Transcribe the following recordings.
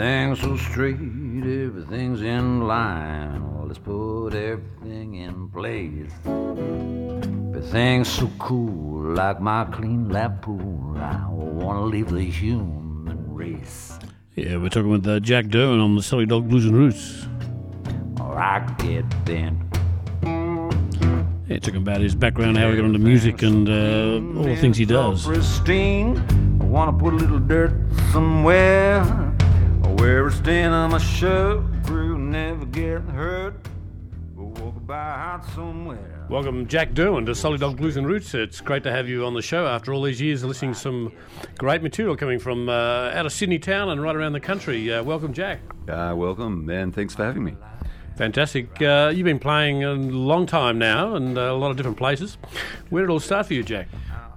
Everything's so straight, everything's in line. Well, let's put everything in place. Everything's so cool, like my clean lap pool. I wanna leave the human race. Yeah, we're talking with uh, Jack Derwin on the Salty Dog Blues and Roots. Or I get bent. Yeah, talking about his background, how he got into music, and uh, all the things he does. Pristine. I wanna put a little dirt somewhere. A stain on my shirt, crew never get hurt. We'll walk about somewhere. Welcome, Jack Derwin, to Salty Dog Blues and Roots. It's great to have you on the show after all these years of listening to some great material coming from uh, out of Sydney town and right around the country. Uh, welcome, Jack. Uh, welcome, and thanks for having me. Fantastic. Uh, you've been playing a long time now and uh, a lot of different places. Where did it all start for you, Jack?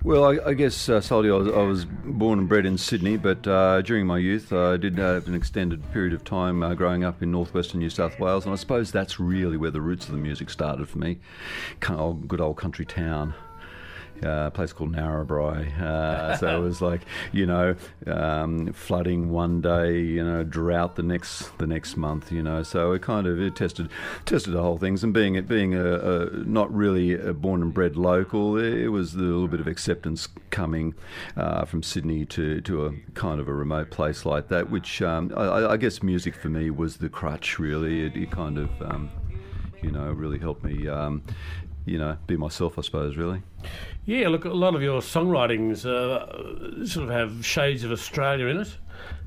Well, I, I guess, uh, I was, I was born and bred in Sydney, but uh, during my youth, I did have an extended period of time uh, growing up in northwestern New South Wales, and I suppose that's really where the roots of the music started for me. Good old country town. Uh, a place called Narrabri. Uh, so it was like, you know, um, flooding one day, you know, drought the next the next month, you know. So it kind of it tested tested the whole things. And being it being a, a not really a born and bred local, it was a little bit of acceptance coming uh, from Sydney to to a kind of a remote place like that. Which um, I, I, guess music for me was the crutch. Really, it, it kind of. Um, you know, really helped me, um, you know, be myself, I suppose, really. Yeah, look, a lot of your songwritings uh, sort of have shades of Australia in it.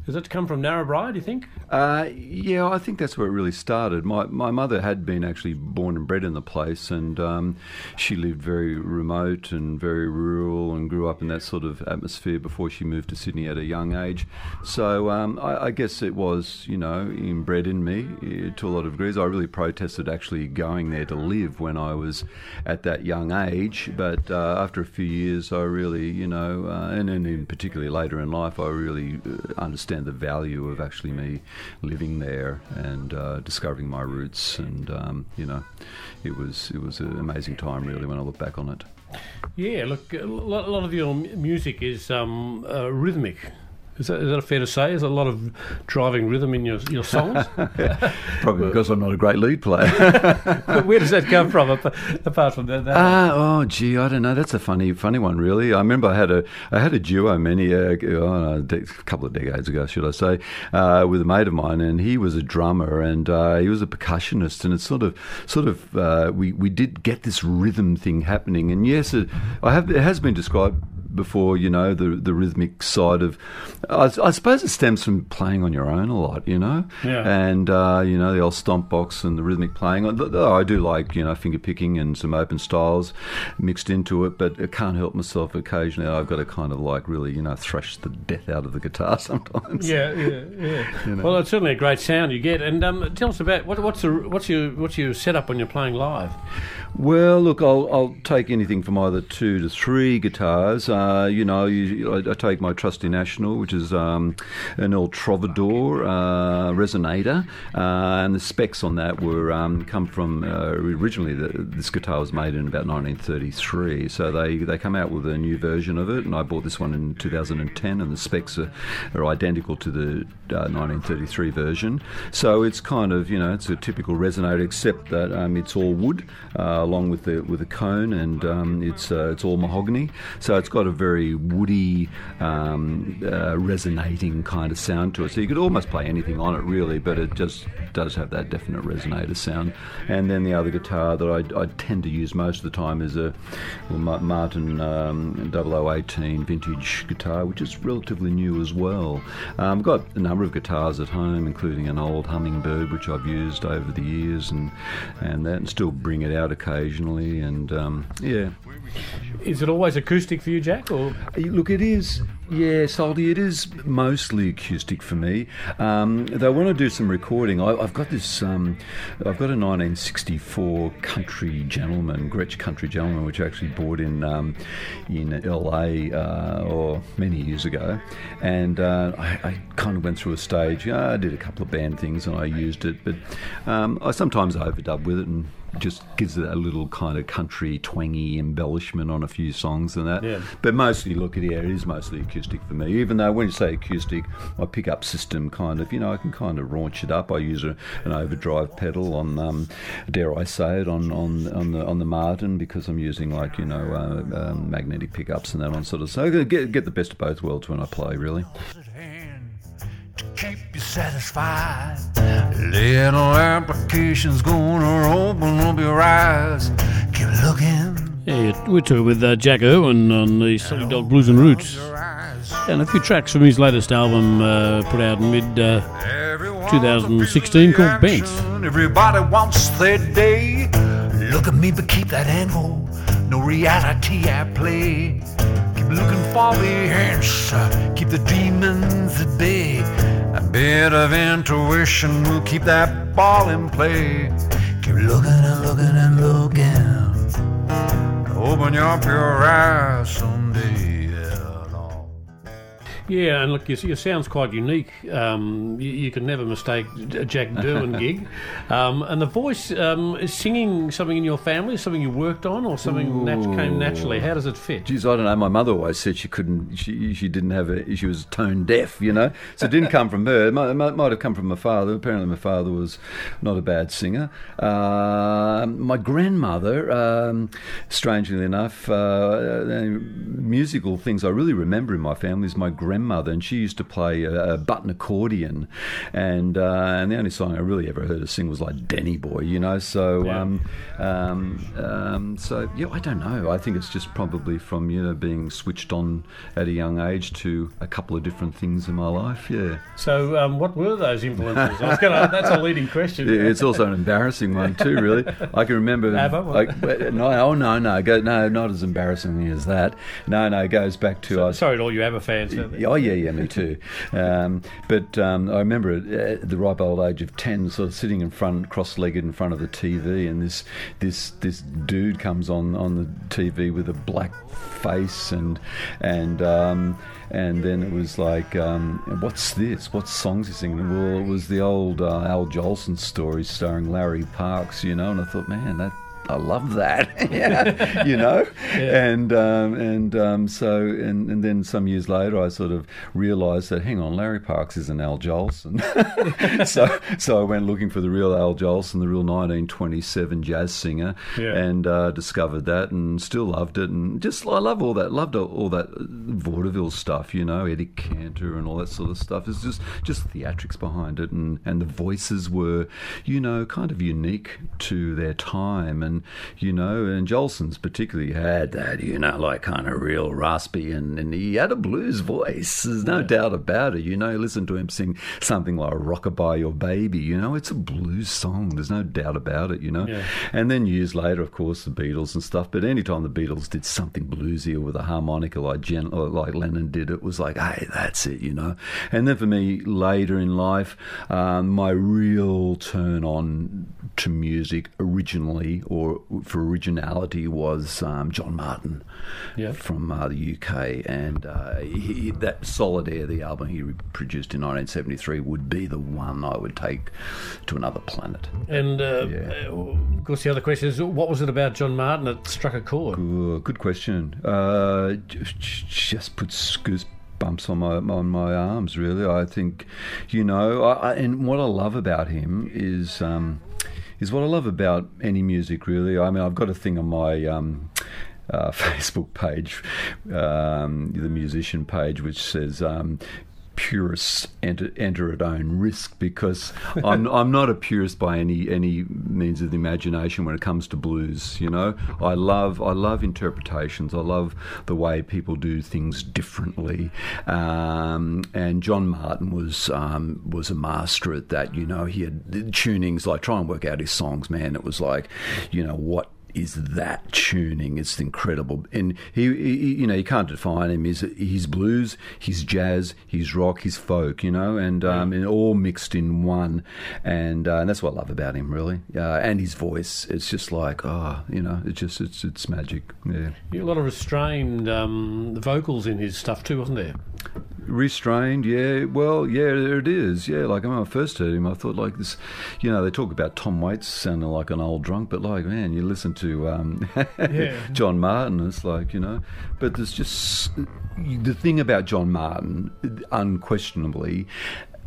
Does that come from Narrabri, do you think? Uh, yeah, I think that's where it really started. My my mother had been actually born and bred in the place, and um, she lived very remote and very rural, and grew up in that sort of atmosphere before she moved to Sydney at a young age. So um, I, I, guess it was, you know, inbred in me eh, to a lot of degrees. I really protested actually going there to live when I was at that young age, but uh, after a few years, I really, you know, uh, and, in particularly later in life, I really uh, understand the value of actually me living there and uh, discovering my roots. And um, you know, it was it was an amazing time really when I look back on it. Yeah, look, a lot of your music is um, uh, rhythmic. Is that, is that fair to say? Is a lot of driving rhythm in your your songs? Probably because I'm not a great lead player. Where does that come from? Apart from that? that uh, oh, gee, I don't know. That's a funny, funny one, really. I remember I had a I had a duo many uh, oh, a couple of decades ago, should I say, uh, with a mate of mine, and he was a drummer and uh, he was a percussionist, and it's sort of sort of uh, we we did get this rhythm thing happening, and yes, it, I have it has been described before, you know, the the rhythmic side of. I, I, suppose it stems from playing on your own a lot, you know, yeah. and uh, you know the old stomp box and the rhythmic playing. I do like you know finger picking and some open styles mixed into it, but I can't help myself. Occasionally, I've got to kind of like really you know thrash the death out of the guitar sometimes. Yeah, yeah, yeah. you know? Well, it's certainly a great sound you get. And um, tell us about what, what's the what's your what's your setup when you're playing live? Well, look, I'll, I'll take anything from either two to three guitars. Uh, you know, you, I, I, take my trusty National, which is um, an El Trovador uh, resonator, uh, and the specs on that were um, come from uh, originally the, this guitar was made in about 1933, so they they come out with a new version of it, and I bought this one in 2010, and the specs are, are identical to the 1933 uh, version. So it's kind of you know it's a typical resonator, except that um, it's all wood. Along with the with the cone, and um, it's it's all mahogany. So it's got a very woody, um, uh, resonating kind of sound to it. So you could almost play anything on it, really, but it just does have that definite resonator sound. And then the other guitar that I, I tend to use most of the time is a Martin um, 0018 vintage guitar, which is relatively new as well. Um, I've got a number of guitars at home, including an old Hummingbird, which I've used over the years, and and that, and still bring it out occasionally, and um, yeah. Is it always acoustic for you, Jack? Or look, it is. Yeah, Salty, it is mostly acoustic for me. Um, though when I do some recording, I, have got this. Um, I've got a 1964 Country Gentleman, Gretsch Country Gentleman, which I actually bought in um, in LA uh, or many years ago, and uh, I, I, kind of went through a stage. I did a couple of band things and I used it, but um, I sometimes overdub with it and just gives it a little kind of country twangy embellishment on a few songs and that. Yeah. But mostly, look at it, it is mostly acoustic for me. Even though when you say acoustic, my pickup system kind of, you know, I can kind of raunch it up. I use a, an overdrive pedal on, um, dare I say it, on, on on the on the Martin because I'm using like you know uh, um, magnetic pickups and that on sort of. So I get get the best of both worlds when I play, really. To keep you satisfied. Little applications gonna open up your eyes. Keep looking. Yeah, we're talking with uh, Jack Derwin on the Salty Dog Blues and Roots. And a few tracks from his latest album uh, put out in mid uh, 2016 called Bent. Everybody wants their day. Look at me, but keep that angle. No reality I play. Looking for the answer. Keep the demons at bay. A bit of intuition will keep that ball in play. Keep looking and looking and looking. Open up your eyes someday. Yeah, and look, your, your sound's quite unique. Um, you, you can never mistake a Jack Derwin gig. Um, and the voice, um, is singing something in your family, something you worked on, or something nat- came naturally? How does it fit? Geez, I don't know. My mother always said she couldn't. She she didn't have a. She was tone deaf, you know. So it didn't come from her. It might, it might might have come from my father. Apparently, my father was not a bad singer. Uh, my grandmother, um, strangely enough, uh, musical things I really remember in my family is my grandmother, and she used to play a, a button accordion, and uh, and the only song I really ever heard her sing was like Danny Boy, you know. So Yeah. um, um, um, so yeah, I don't know. I think it's just probably from you know being switched on at a young age to a couple of different things in my life. Yeah, So, um, what were those influences? Gonna, that's a leading question. Yeah, it's also an embarrassing one too. Really, I can remember. Like, no, oh no, no, go, no, not as embarrassingly as that. No, no, it goes back to was Sorry to all you ABBA fans. there. Oh yeah, yeah, me too. Um, but um, I remember at, at the ripe old age of ten, sort of sitting in front, cross-legged in front of the TV, and this this this dude comes on on the TV with a black face, and and um, and then it was like, um, what's this? What songs he singing? Well, it was the old uh, Al Jolson story starring Larry Parks, you know. And I thought, man, that. I love that, Yeah, you know, and um, and um, so and, and then some years later, I sort of realised that hang on, Larry Parks is an Al Jolson. so so I went looking for the real Al Jolson, the real 1927 jazz singer, Yeah. and uh, discovered that, and still loved it, and just I love all that, loved all, all that vaudeville stuff, you know, Eddie Cantor and all that sort of stuff. It's just just theatrics behind it, and and the voices were, you know, kind of unique to their time, and you know, and Jolson's particularly had that, you know, like kind of real raspy, and, and he had a blues voice. There's no doubt about it. You know, listen to him sing something like "Rockabye Your Baby." You know, it's a blues song. There's no doubt about it. You know, Yeah. and then years later, of course, the Beatles and stuff. But anytime the Beatles did something bluesy or with a harmonica like Jen, or like Lennon did, it was like, hey, that's it, you know. And then for me, later in life, um, my real turn on to music originally, or for originality, was um, John Martyn Yeah. from uh, the UK, and uh, he, that Solid Air, the album he produced in 1973, would be the one I would take to another planet. And uh, Yeah. uh, of course, the other question is, what was it about John Martyn that struck a chord? Good, good question. Uh, just puts goosebumps on my on my arms. Really, I think, you know, I, I, and what I love about him is. Um, is what I love about any music, really. I mean, I've got a thing on my um, uh, Facebook page, um, the musician page, which says um, purists enter, enter at own risk because I'm, I'm not a purist by any any means of the imagination when it comes to blues. You know, I love I love interpretations. I love the way people do things differently. Um, and John Martyn was um, was a master at that. You know, he had tunings like try and work out his songs. Man, it was like, you know, what is that tuning? It's incredible, and he, he you know, you can't define him. He's he's blues, he's jazz, he's rock, he's folk, you know, and um, and all mixed in one, and uh, and that's what I love about him, really. Uh, and his voice, it's just like, oh, you know, it's just it's it's magic. Yeah. A lot of restrained um, vocals in his stuff too, wasn't there? Restrained, yeah. Well, yeah, there it is. Yeah, like when I first heard him, I thought like this. You know, they talk about Tom Waits sounding like an old drunk, but like, man, you listen to um, Yeah. John Martyn, it's like you know. But there's just the thing about John Martyn, unquestionably.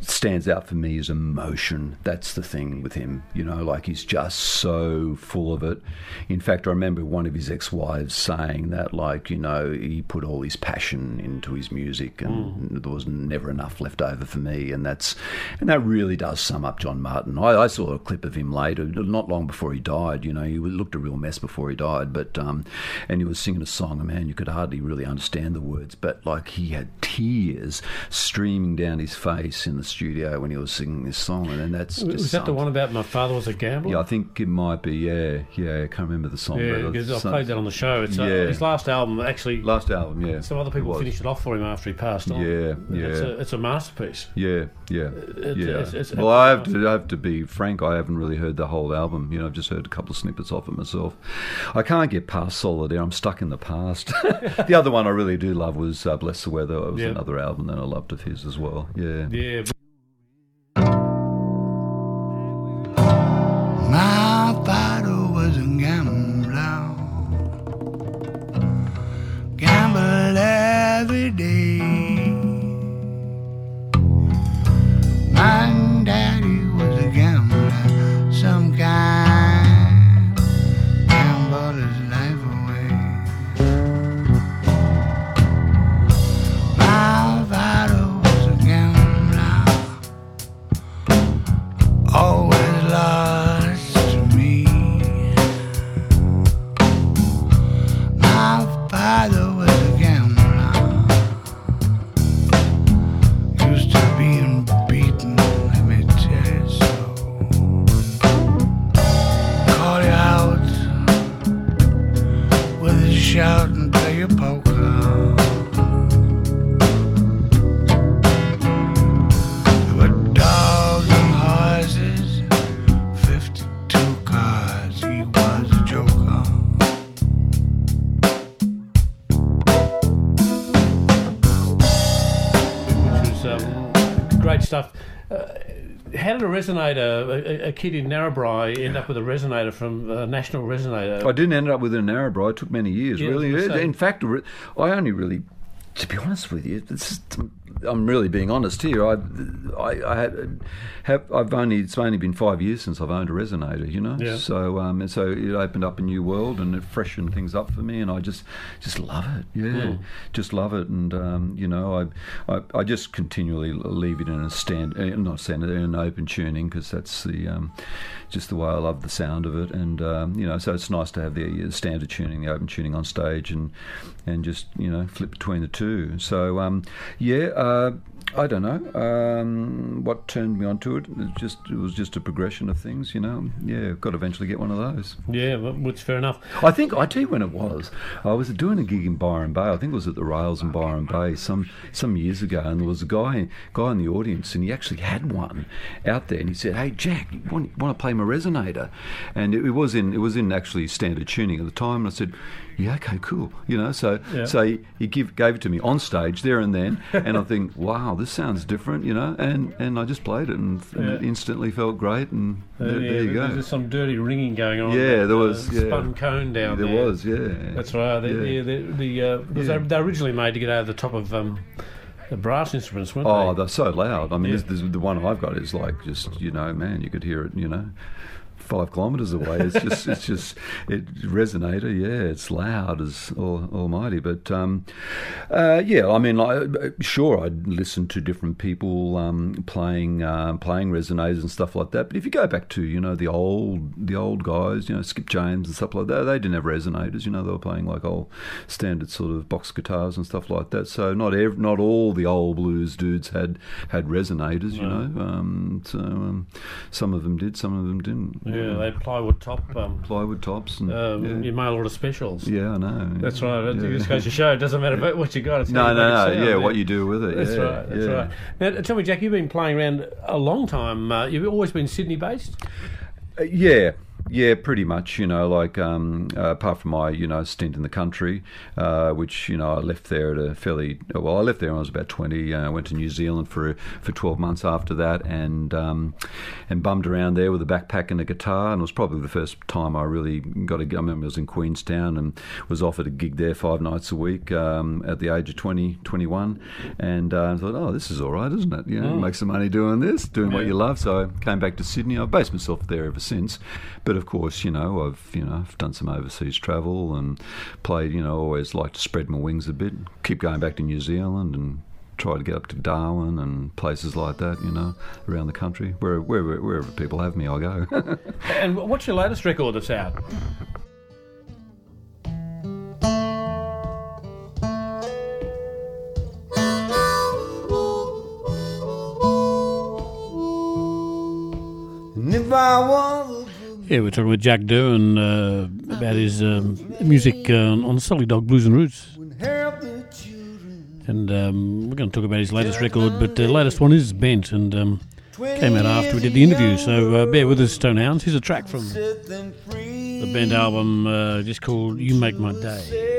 Stands out for me is emotion. That's the thing with him, you know, like he's just so full of it. In fact, I remember one of his ex wives saying that, like, you know, he put all his passion into his music and there was never enough left over for me. And that's, and that really does sum up John Martyn. I, I saw a clip of him later, not long before he died, you know, he looked a real mess before he died, but, um, and he was singing a song, and man, you could hardly really understand the words, but like he had tears streaming down his face in the studio when he was singing this song. And then that's just Was that the one about my father was a gambler? yeah, I think it might be. Yeah, yeah. I can't remember the song. Yeah, because I played that on the show. It's uh, Yeah. his last album. Actually, last album. Yeah, some other people was. finished it off for him after he passed on. Yeah, yeah. It's a, it's a masterpiece. Yeah, yeah, It's- yeah. it's- it's well, I have to I have to be frank. I haven't really heard the whole album. You know, I've just heard a couple of snippets of it myself. I can't get past Solid Air. I'm stuck in the past. the other one I really do love was uh, Bless the Weather. It was Yeah. another album that I loved of his as well. Yeah. Yeah, My father was a gambler. Gamble every day. Resonator, a, a- a kid in Narrabri, end up with a resonator from uh, National Resonator? I didn't end up with an Narrabri. It took many years, Yeah, really. In fact, I only really, to be honest with you, is, I'm really being honest here. I, I, I have, I've only it's only been five years since I've owned a resonator. You know, Yeah. so um, and so it opened up a new world and it freshened things up for me, and I just just love it. Yeah, Hmm. just love it, and um, you know, I, I I just continually leave it in a stand, uh, not stand in an open tuning because that's the um, just the way I love the sound of it, and um, you know, so it's nice to have the standard tuning, the open tuning on stage, and and just you know flip between the two. So um, yeah, uh, I don't know um, what turned me onto it. It just it was just a progression of things, you know. Yeah, got to eventually get one of those. yeah, which fair enough. I think I tell you when it was. I was doing a gig in Byron Bay. I think it was at the Rails in Byron Bay some some years ago, and there was a guy guy in the audience, and he actually had one out there, and he said, "Hey Jack, you want, want to play my resonator?" And it, it was in it was in actually standard tuning at the time, and I said. Yeah, okay, cool. You know, so Yeah. so he, he give, gave it to me on stage there and then, and I think, wow, this sounds different, you know, and, and I just played it and, and it instantly felt great, and Uh, there, yeah, there you go. There's some dirty ringing going on. Yeah, there uh, was, yeah. spun cone down there there. was, yeah. That's right. They, Yeah. yeah. the the uh, Yeah. they, they originally made to get out of the top of um, the brass instruments, weren't Oh, they? they're so loud. I mean, Yeah. this, this, the one I've got is like just you know, man, you could hear it, you know, five kilometres away. It's just, it's just, it resonator. Yeah, it's loud as all, almighty. But um, uh, yeah, I mean, like, sure, I'd listen to different people um, playing um, playing resonators and stuff like that. But if you go back to you know the old the old guys, you know, Skip James and stuff like that, they didn't have resonators. You know, they were playing like old standard sort of box guitars and stuff like that. So not ev- not all the old blues dudes had had resonators. You No. know, um, so um, some of them did, some of them didn't. yeah, they plywood top. Um, plywood tops and um, yeah. Your mail order specials. Yeah, I know. That's right. It Yeah. just goes to show it doesn't matter about what you got. It's No, no, no. sound, Yeah, what you do with it. That's yeah, right. That's yeah. right. Now, tell me, Jack, you've been playing around a long time. Uh, you've always been Sydney based. Uh, yeah, Yeah, pretty much. You know, like um, uh, apart from my you know stint in the country, uh, which you know I left there at a fairly well. I left there when I was about twenty. I uh, went to New Zealand for for twelve months after that, and um, and bummed around there with a backpack and a guitar. And it was probably the first time I really got a. I remember I was in Queenstown and was offered a gig there five nights a week um, at the age of 20, 21. and uh, I thought, oh, this is all right, isn't it? You know, make some money doing this, doing what you love. So I came back to Sydney. I've based myself there ever since. But of course, you know, I've you know I've done some overseas travel and played. You know, always like to spread my wings a bit. Keep going back to New Zealand and try to get up to Darwin and places like that. You know, around the country, wherever wherever, wherever people have me, I go. And what's your latest record that's out? And if I was Yeah, we're talking with Jack Derwin uh, about his um, music uh, on the Salty Dog Blues and Roots. a help the children, And um, we're going to talk about his latest record, but the latest one is Bent and um, came out after we did the interview. So uh, bear with us, Stonehounds. Here's a track from set them free. the Bent album uh, just called You Make My Day.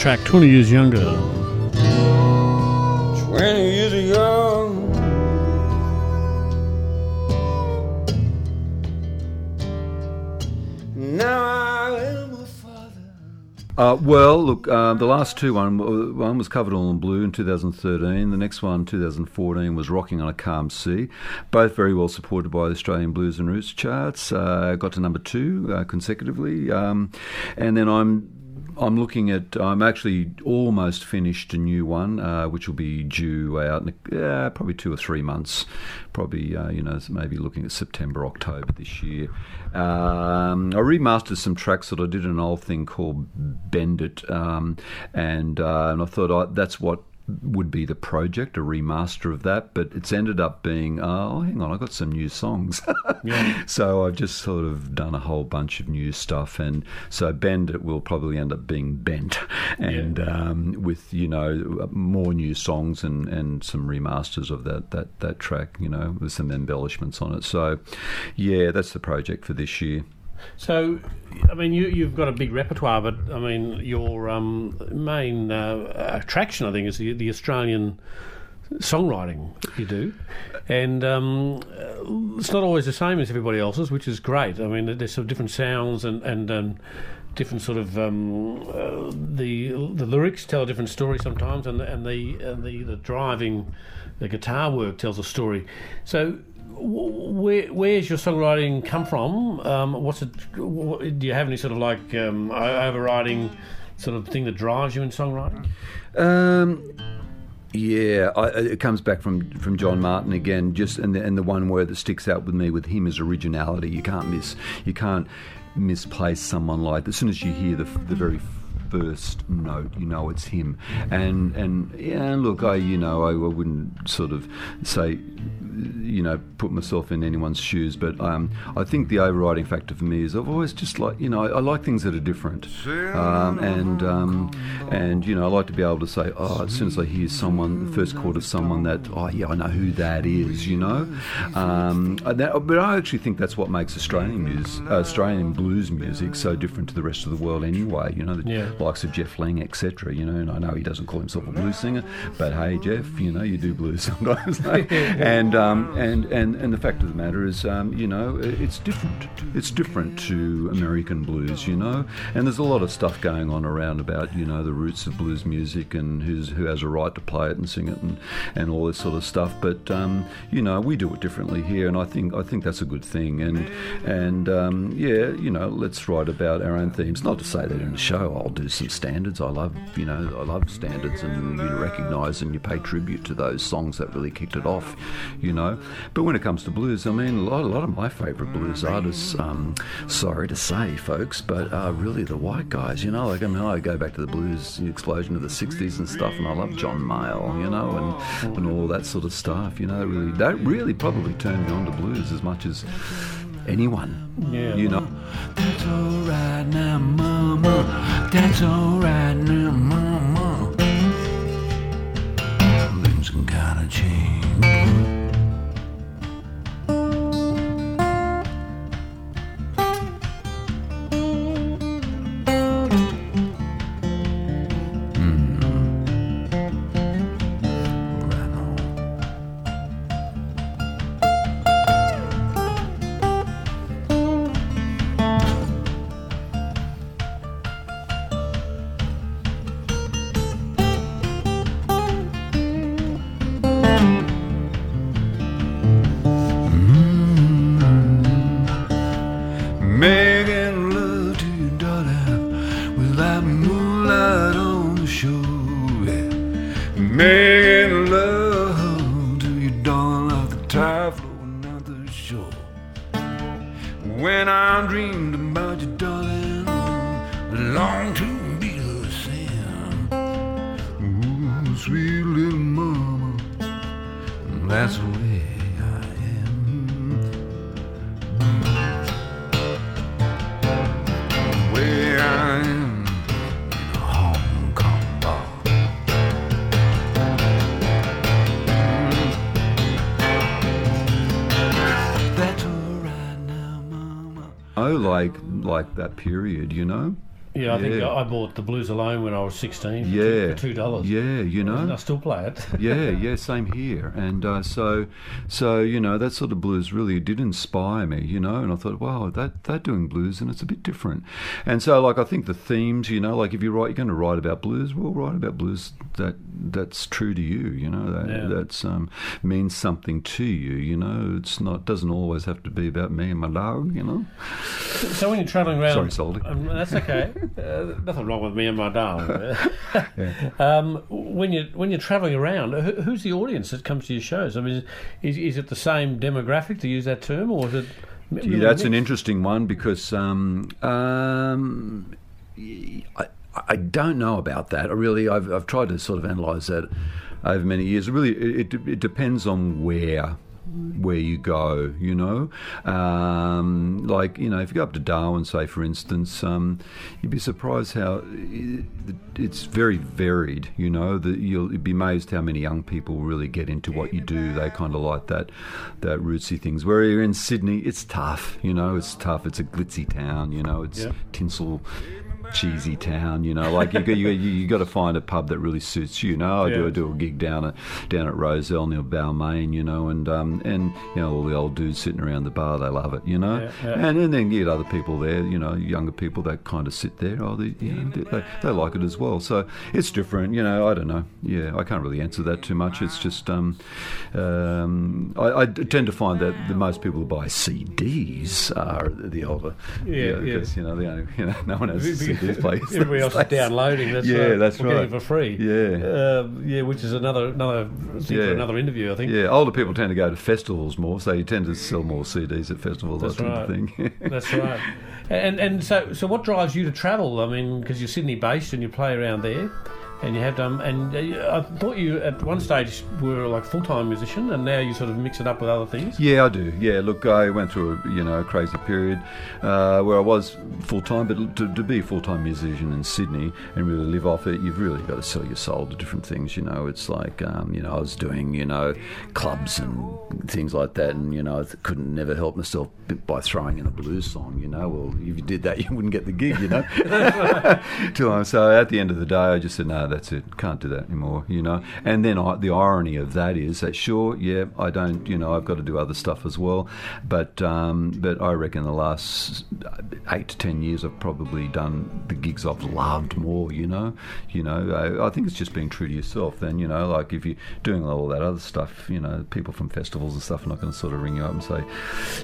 Track 20 Years Younger. Twenty years young. Now I am a father. Uh, well, look, uh, the last two one one was covered all in blue in 2013. The next one, 2014, was rocking on a calm sea. Both very well supported by the Australian Blues and Roots charts. Uh, got to number two uh, consecutively, um, and then I'm. I'm looking at. I'm actually almost finished a new one, uh, which will be due out in uh, probably two or three months. Probably, uh, you know, maybe looking at September, October this year. Um, I remastered some tracks that I did an old thing called Bend It, um, and uh, and I thought I, that's what would be the project, a remaster of that, but it's ended up being, oh, hang on, I've got some new songs. so I've just sort of done a whole bunch of new stuff, and so Bend It will probably end up being bent, and um, with you know more new songs and, and some remasters of that, that that track, you know, with some embellishments on it. So yeah, that's the project for this year. So, I mean, you, you've got a big repertoire, but I mean, your um, main uh, attraction, I think, is the, the Australian songwriting you do. And um, it's not always the same as everybody else's, which is great. I mean, there's some different sounds and, and um, different sort of um, uh, the the lyrics tell a different story sometimes, and the, and the and the the driving, the guitar work tells a story. So where where's your songwriting come from? Um, what's it? wh- Do you have any sort of like um, overriding sort of thing that drives you in songwriting? Um, yeah, I, it comes back from, from John Martyn again. Just and the, and the one word that sticks out with me with him is originality. You can't miss. You can't misplace someone like. As soon as you hear the the very first note, you know it's him. And and yeah, look, I you know I, I wouldn't sort of say you know put myself in anyone's shoes, but um, I think the overriding factor for me is I've always just like you know I, I like things that are different, um, and um, and you know I like to be able to say oh as soon as I hear someone the first chord of someone that oh yeah I know who that is, you know, um, that, but I actually think that's what makes Australian music, Australian blues music so different to the rest of the world anyway. You know, the, Yeah. likes of Jeff Lang, etc. You know, and I know he doesn't call himself a blues singer, but hey, Jeff, you know, you do blues sometimes. and um, and and and the fact of the matter is, um, you know, it's different. It's different to American blues, you know, and there's a lot of stuff going on around about you know the roots of blues music and who's who has a right to play it and sing it and, and all this sort of stuff. But um, you know, we do it differently here, and I think I think that's a good thing. And and um, yeah, you know, let's write about our own themes. Not to say that in a show I'll do some standards. I love you know I love standards, and you recognise and you pay tribute to those songs that really kicked it off, you know. But when it comes to blues, I mean, a lot, a lot of my favourite blues artists, um, sorry to say, folks, but are really the white guys. You know, like I mean, I go back to the blues explosion of the '60s and stuff, and I love John Mayall, you know, and and all that sort of stuff. You know, really, that really probably turned me on to blues as much as anyone. Yeah. You know. That's alright now, mama. That's alright now, mama. Things can kinda change. Love to your daughter like the tide flowing out the shore. When I dreamed like that period, you know. Yeah, I think Yeah. I I bought the Blues Alone when I was 16 for Yeah, two- for two dollars. Yeah, you know. And I still play it. yeah, yeah, same here. And uh, so, so you know, that sort of blues really did inspire me, you know. And I thought, wow, that they're doing blues, and it's a bit different. And so, like, I think the themes, you know, like if you write, you're going to write about blues, well, write about blues that that's true to you, you know, that Yeah. that's um, means something to you, you know. It's not doesn't always have to be about me and my dog, you know. So when you're travelling around, Sorry, Soldy. Um, that's okay. Uh, nothing wrong with me and my dog. um, when you when you're travelling around, who, who's the audience that comes to your shows? I mean, is, is it the same demographic to use that term, or is it? Yeah, that's an interesting one because um, um, I, I don't know about that. I really, I've, I've tried to sort of analyse that over many years. Really, it, it, it depends on where where you go, you know. Um, like, you know, if you go up to Darwin, say, for instance, um, you'd be surprised how it's very varied, you know. That you'll be amazed how many young people really get into what you do. They kind of like that, that rootsy things. Where you're in Sydney, it's tough, you know, it's tough. It's a glitzy town, you know, it's Yep. tinsel cheesy town, you know. Like you, got- you, you, you got to find a pub that really suits you. know, I do Yeah. I do a gig down at down at Rozelle near Balmain, you know, and um and you know all the old dudes sitting around the bar, they love it, you know. Yeah, yeah. And, and then you get other people there, you know, younger people that kind of sit there. Oh, they, you know, they, they, they like it as well. So it's different, you know. I don't know. Yeah, I can't really answer that too much. It's just um, um I, I tend to find that the most people who buy CDs are the older. Yeah, yeah. because, you know, the only, you know, no one has CDs played. Everybody else is downloading. That's Yeah, uh, that's getting right. for free. Yeah. um, yeah, which is another another thing for Yeah. another interview. I think. Yeah, older people tend to go to festivals more, so you tend to sell more CDs at festivals. That's I tend right. That's right. And and so so what drives you to travel? I mean, because you're Sydney based and you play around there. And you have done. And uh, I thought you at one stage were like full time musician, and now you sort of mix it up with other things. Yeah, I do. Yeah, look, I went through a you know a crazy period uh, where I was full time, but to, to be a full time musician in Sydney and really live off it, you've really got to sell your soul to different things. You know, it's like um, you know I was doing you know clubs and things like that, and you know I couldn't never help myself by throwing in a blues song. You know, well if you did that, you wouldn't get the gig. You know, um, so at the end of the day, I just said no, that's it, can't do that anymore. You know, and then I, the irony of that is that sure, yeah, I don't, you know, I've got to do other stuff as well, but um, but I reckon the last eight to ten years I've probably done the gigs I've loved more. You know, you know, I, I think it's just being true to yourself. Then you know, like if you're doing all that other stuff, you know, people from festivals and stuff are not going to sort of ring you up and say,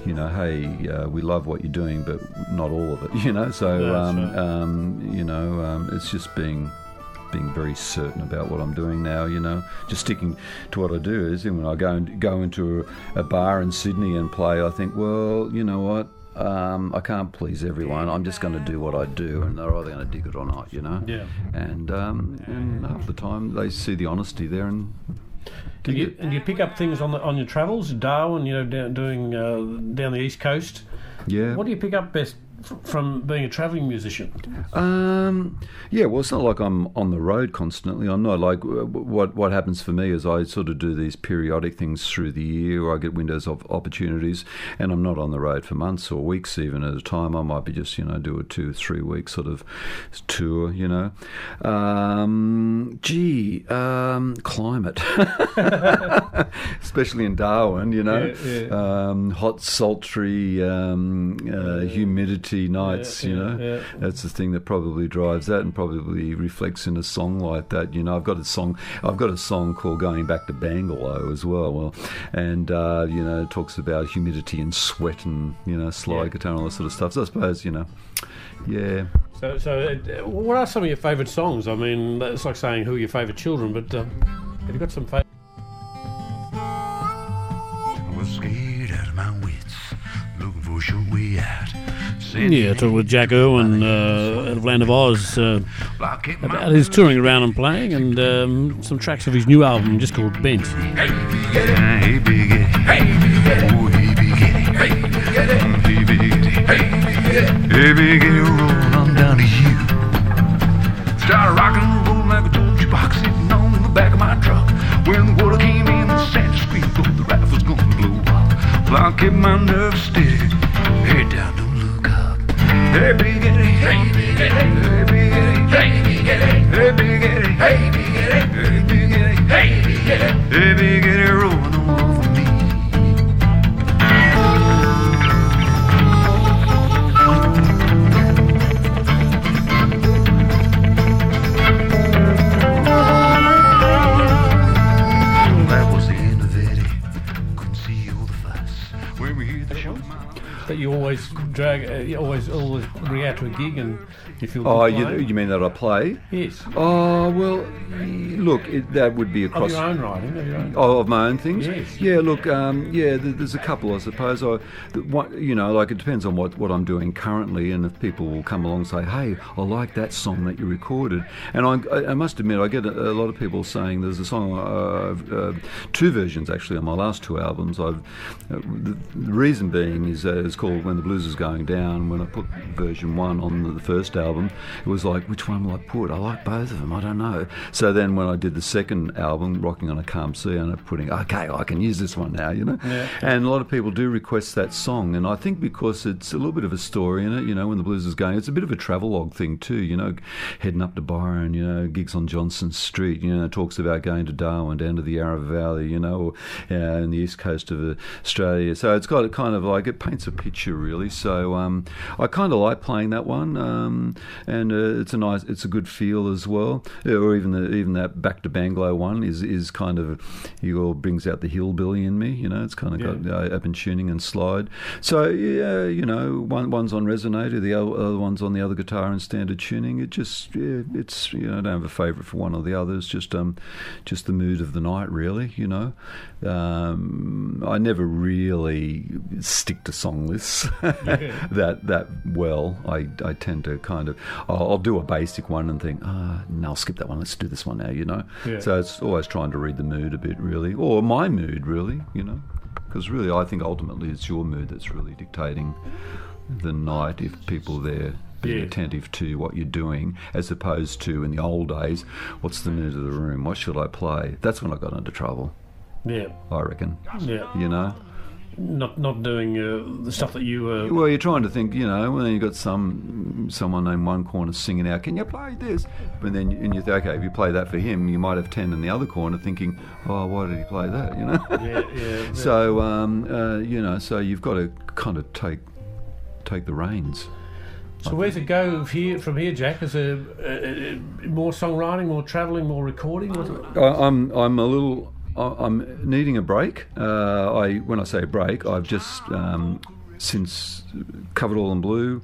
you know, hey, uh, we love what you're doing, but not all of it. You know, so Yeah, um, right. um, you know, um, it's just being being very certain about what I'm doing now. You know, just sticking to what I do. Is when I go and go into a, a bar in Sydney and play, I think, well, you know what. Um, I can't please everyone. I'm just going to do what I do, and they're either going to dig it or not, you know. Yeah. And um, and half the time they see the honesty there and you, and you pick up things on the on your travels, Darwin, you know, down, doing uh, down the east coast. Yeah. What do you pick up best from being a travelling musician? Um, yeah, well, it's not like I'm on the road constantly. I'm not like what what happens for me is I sort of do these periodic things through the year, or I get windows of opportunities, and I'm not on the road for months or weeks even at a time. I might be just you know do a two three week sort of tour, you know. Um, gee, um, climate, especially in Darwin, you know, Yeah, yeah. Um, hot, sultry, um, uh, humidity nights, you yeah, know. yeah. That's the thing that probably drives that and probably reflects in a song like that. You know, I've got a song. I've got a song called "Going Back to Bangalow" as well. Well, and uh, you know, it talks about humidity and sweat and you know, slide Yeah. guitar and all that sort of stuff. So I suppose you know, yeah. So, so uh, what are some of your favourite songs? I mean, it's like saying who are your favourite children, but uh, have you got some favourite? I was scared out of my wits, looking for a short way out. Said Yeah, talking with Jack Derwin uh, out of Land of Oz uh, I kept my about his touring around and playing, and um, some tracks of his new album just called Bent. Hey, Big Eddie. Hey, Oh, hey, Big Eddie. Hey, Hey, Big Eddie. Hey, Hey, Big roll on down to you. Started rocking and rolling like a doji box sitting on the back of my truck. When the water came in, the Santa screamed, oh, the rifle's gonna blow up. Well, I kept my nerves steady. Hey, Big. Hey, Big drag. Eh, it always, always out to a gig, and you feel. Oh, you, you mean that I play? yes, Oh well, look, it, that would be across. of your own writing, of your own. Oh, of my own things. Yes. Yeah. Look. Um, yeah. There's a couple, I suppose. I, one, you know, like it depends on what, what I'm doing currently, and if people will come along and say, "Hey, I like that song that you recorded," and I, I, I must admit, I get a, a lot of people saying there's a song, uh, uh, two versions actually on my last two albums. I've uh, the, the reason being is uh, it's called "When the Blues Is Going Down." When I put version one on the, first album, it was like, which one will I put? I like both of them. I don't know. So then when I did the second album, Rocking on a Calm Sea, and I ended up putting, okay, I can use this one now, you know? Yeah. And a lot of people do request that song. And I think because it's a little bit of a story in it, you know, when the blues is going, it's a bit of a travelogue thing too, you know, heading up to Byron, you know, gigs on Jonson Street, you know, talks about going to Darwin, down to the Yarra Valley, you know, or, uh, in the east coast of Australia. So it's got a kind of like, it paints a picture really. So um, I kind of like playing that one. Um, and uh, it's a nice, it's a good feel as well. Or even the, even that Back to Bangalow one is, is kind of, he all brings out the hillbilly in me, you know, it's kind of got uh, open tuning and slide. So yeah, you know, one one's on resonator, the other one's on the other guitar in standard tuning. It just yeah, it's you know, I don't have a favourite for one or the other. It's just um, just the mood of the night, really. You know, um, I never really stick to song lists. that that well. I, I tend to kind of I'll, I'll do a basic one and think, ah, no, I'll skip that one. Let's do this one now. You know. Yeah. So it's always trying to read the mood a bit, really, or my mood, really. You know, because really, I think ultimately it's your mood that's really dictating the night. If people there. Being Yeah. attentive to what you're doing, as opposed to in the old days, what's the mood of the room? What should I play? That's when I got into trouble. Yeah, I reckon. yeah. You know. Not not doing uh, the stuff that you were. Well, you're trying to think, you know, when you've got some someone in one corner singing out, "Can you play this?" But then and you think, okay, if you play that for him, you might have ten in the other corner thinking, "Oh, why did he play that?" You know. Yeah, yeah. so um, uh, you know, so you've got to kind of take take the reins. So where's it go here from here, Jack? Is there uh, uh, more songwriting, more travelling, more recording? I, I'm I'm a little I'm needing a break. Uh, I when I say break, I've just um, since covered all in blue,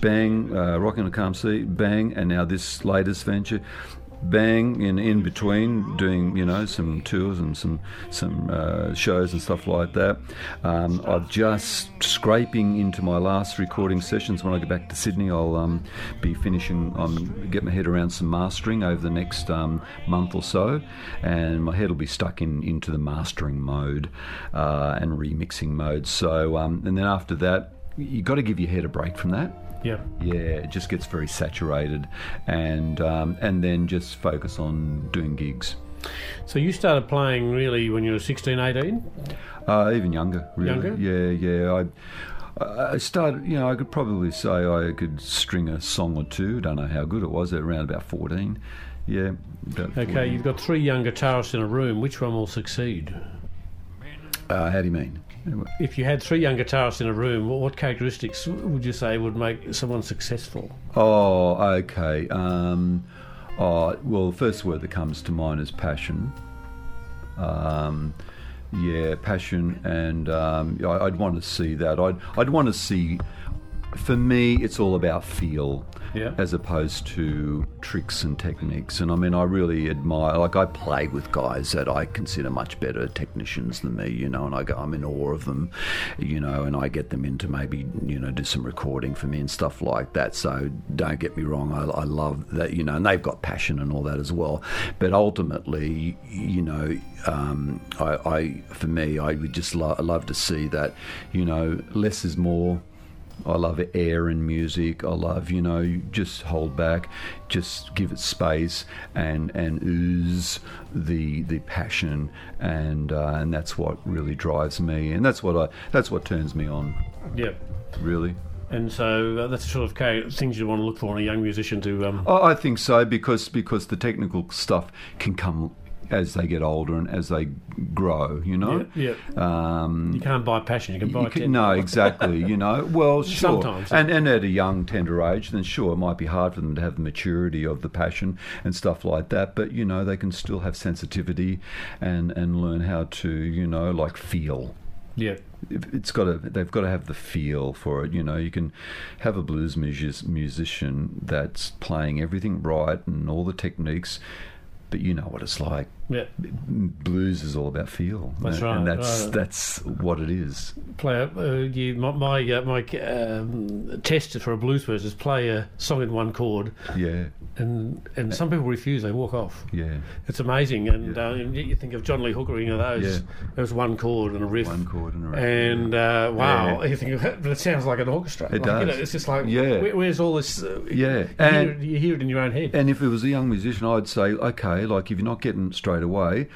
bang, uh, rocking a calm sea, bang, and now this latest venture. Bang in in between doing you know some tours and some some uh, shows and stuff like that. Um, I'm just scraping into my last recording sessions. When I get back to Sydney, I'll um, be finishing. I'm get my head around some mastering over the next um, month or so, and my head will be stuck in into the mastering mode uh, and remixing mode. So um, and then after that, you got to give your head a break from that. Yeah. Yeah, it just gets very saturated, and um, and then just focus on doing gigs. So you started playing really when you were 16, 18? Uh, even younger, really. Younger? Yeah, yeah. I I started, you know, I could probably say I could string a song or two. Don't know how good it was. Around about fourteen. Yeah. About Okay, you've got three young guitarists in a room. Which one will succeed? Uh, how do you mean? If you had three young guitarists in a room, what- characteristics would you say would make someone successful? Oh, okay. Um, oh, well, the first word that comes to mind is passion. Um, yeah, passion, and um, I'd want to see that. I'd I'd want to see. For me, it's all about feel. Yeah. as opposed to tricks and techniques. And I mean, I really admire, like, I play with guys that I consider much better technicians than me, you know, and I go, I'm in awe of them, you know, and I get them in to maybe, you know, do some recording for me and stuff like that. So don't get me wrong, I, I love that, you know, and they've got passion and all that as well. But ultimately, you know, um, I, I, for me, I would just lo- love to see that, you know, less is more. I love air and music. I love, you know, just hold back, just give it space and and ooze the the passion, and uh, and that's what really drives me, and that's what I that's what turns me on, Yeah. really. And so uh, that's the sort of things you want to look for in a young musician to. Um, I I think so because because the technical stuff can come as they get older and as they grow, you know. yeah, Um, You can't buy passion. You can buy You can- no, exactly. You know, well, sure. Sometimes. and and at a young, tender age, then sure, it might be hard for them to have the maturity of the passion and stuff like that. But you know, they can still have sensitivity and and learn how to, you know, like feel. Yeah. It's got to. They've got to have the feel for it. You know, you can have a blues music, musician that's playing everything right and all the techniques, but you know what it's like. Yeah. Blues is all about feel. That's and, right, And that's right. that's what it is. Play a, uh, you, my my, uh, my um, test for a blues person is play a song in one chord, Yeah. and and some people refuse. They walk off. Yeah. It's amazing, and uh, you think of John Lee Hooker, you know those. Yeah. There was one chord and a riff. One chord and a riff. And uh, wow, Yeah. you think, of it, but it sounds like an orchestra. It Like, You know, it's just like, Yeah. where, where's all this? Uh, Yeah, you, hear and- it, you hear it in your own head. And if it was a young musician, I'd say, okay, like if you're not getting it straight away,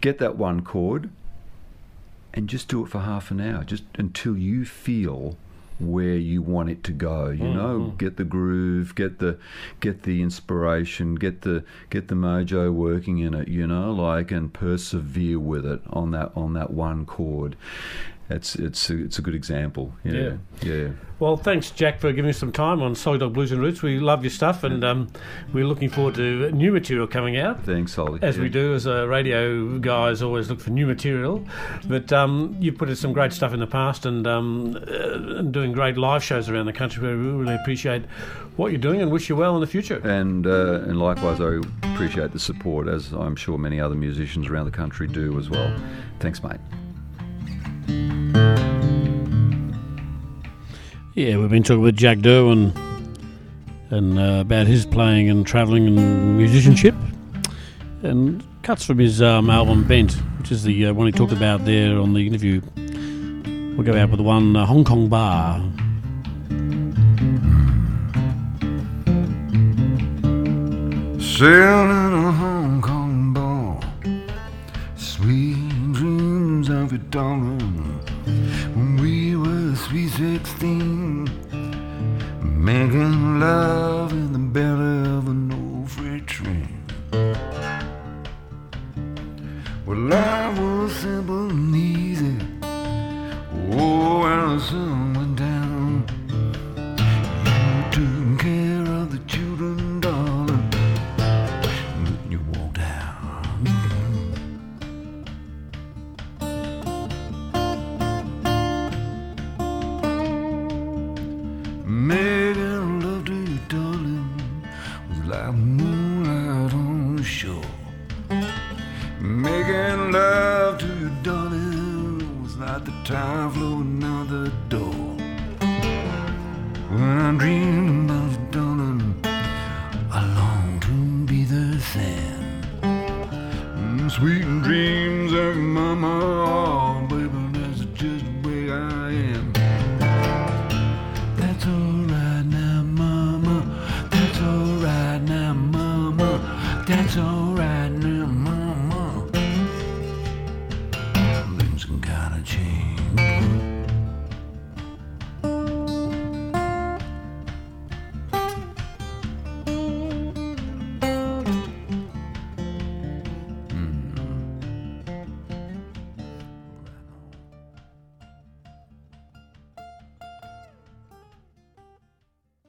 get that one chord and just do it for half an hour, just until you feel where you want it to go. You know, mm-hmm. get the groove, get the get the inspiration, get the get the mojo working in it. You know, like and persevere with it on that on that one chord. It's it's a, it's a good example. Yeah, yeah. Well, thanks, Jack, for giving us some time on Salty Dog Blues and Roots. We love your stuff, and um, we're looking forward to new material coming out. Thanks, Holly. As Yeah. we do as a radio guys, always look for new material. But um, you've put in some great stuff in the past and, um, uh, doing great live shows around the country. We really appreciate what you're doing and wish you well in the future. And uh, and likewise, I appreciate the support, as I'm sure many other musicians around the country do as well. Thanks, mate. Yeah, we've been talking with Jack Derwin and uh, about his playing and travelling and musicianship, and cuts from his um, album Bent, which is the uh, one he talked about there on the interview. We'll go out with the one uh, Hong Kong Bar. Sailing in a Hong Kong bar, sweet dreams of darling. Sweet sixteen, making love in the belly of an old freight train. Well, life was simple and easy. Oh, and the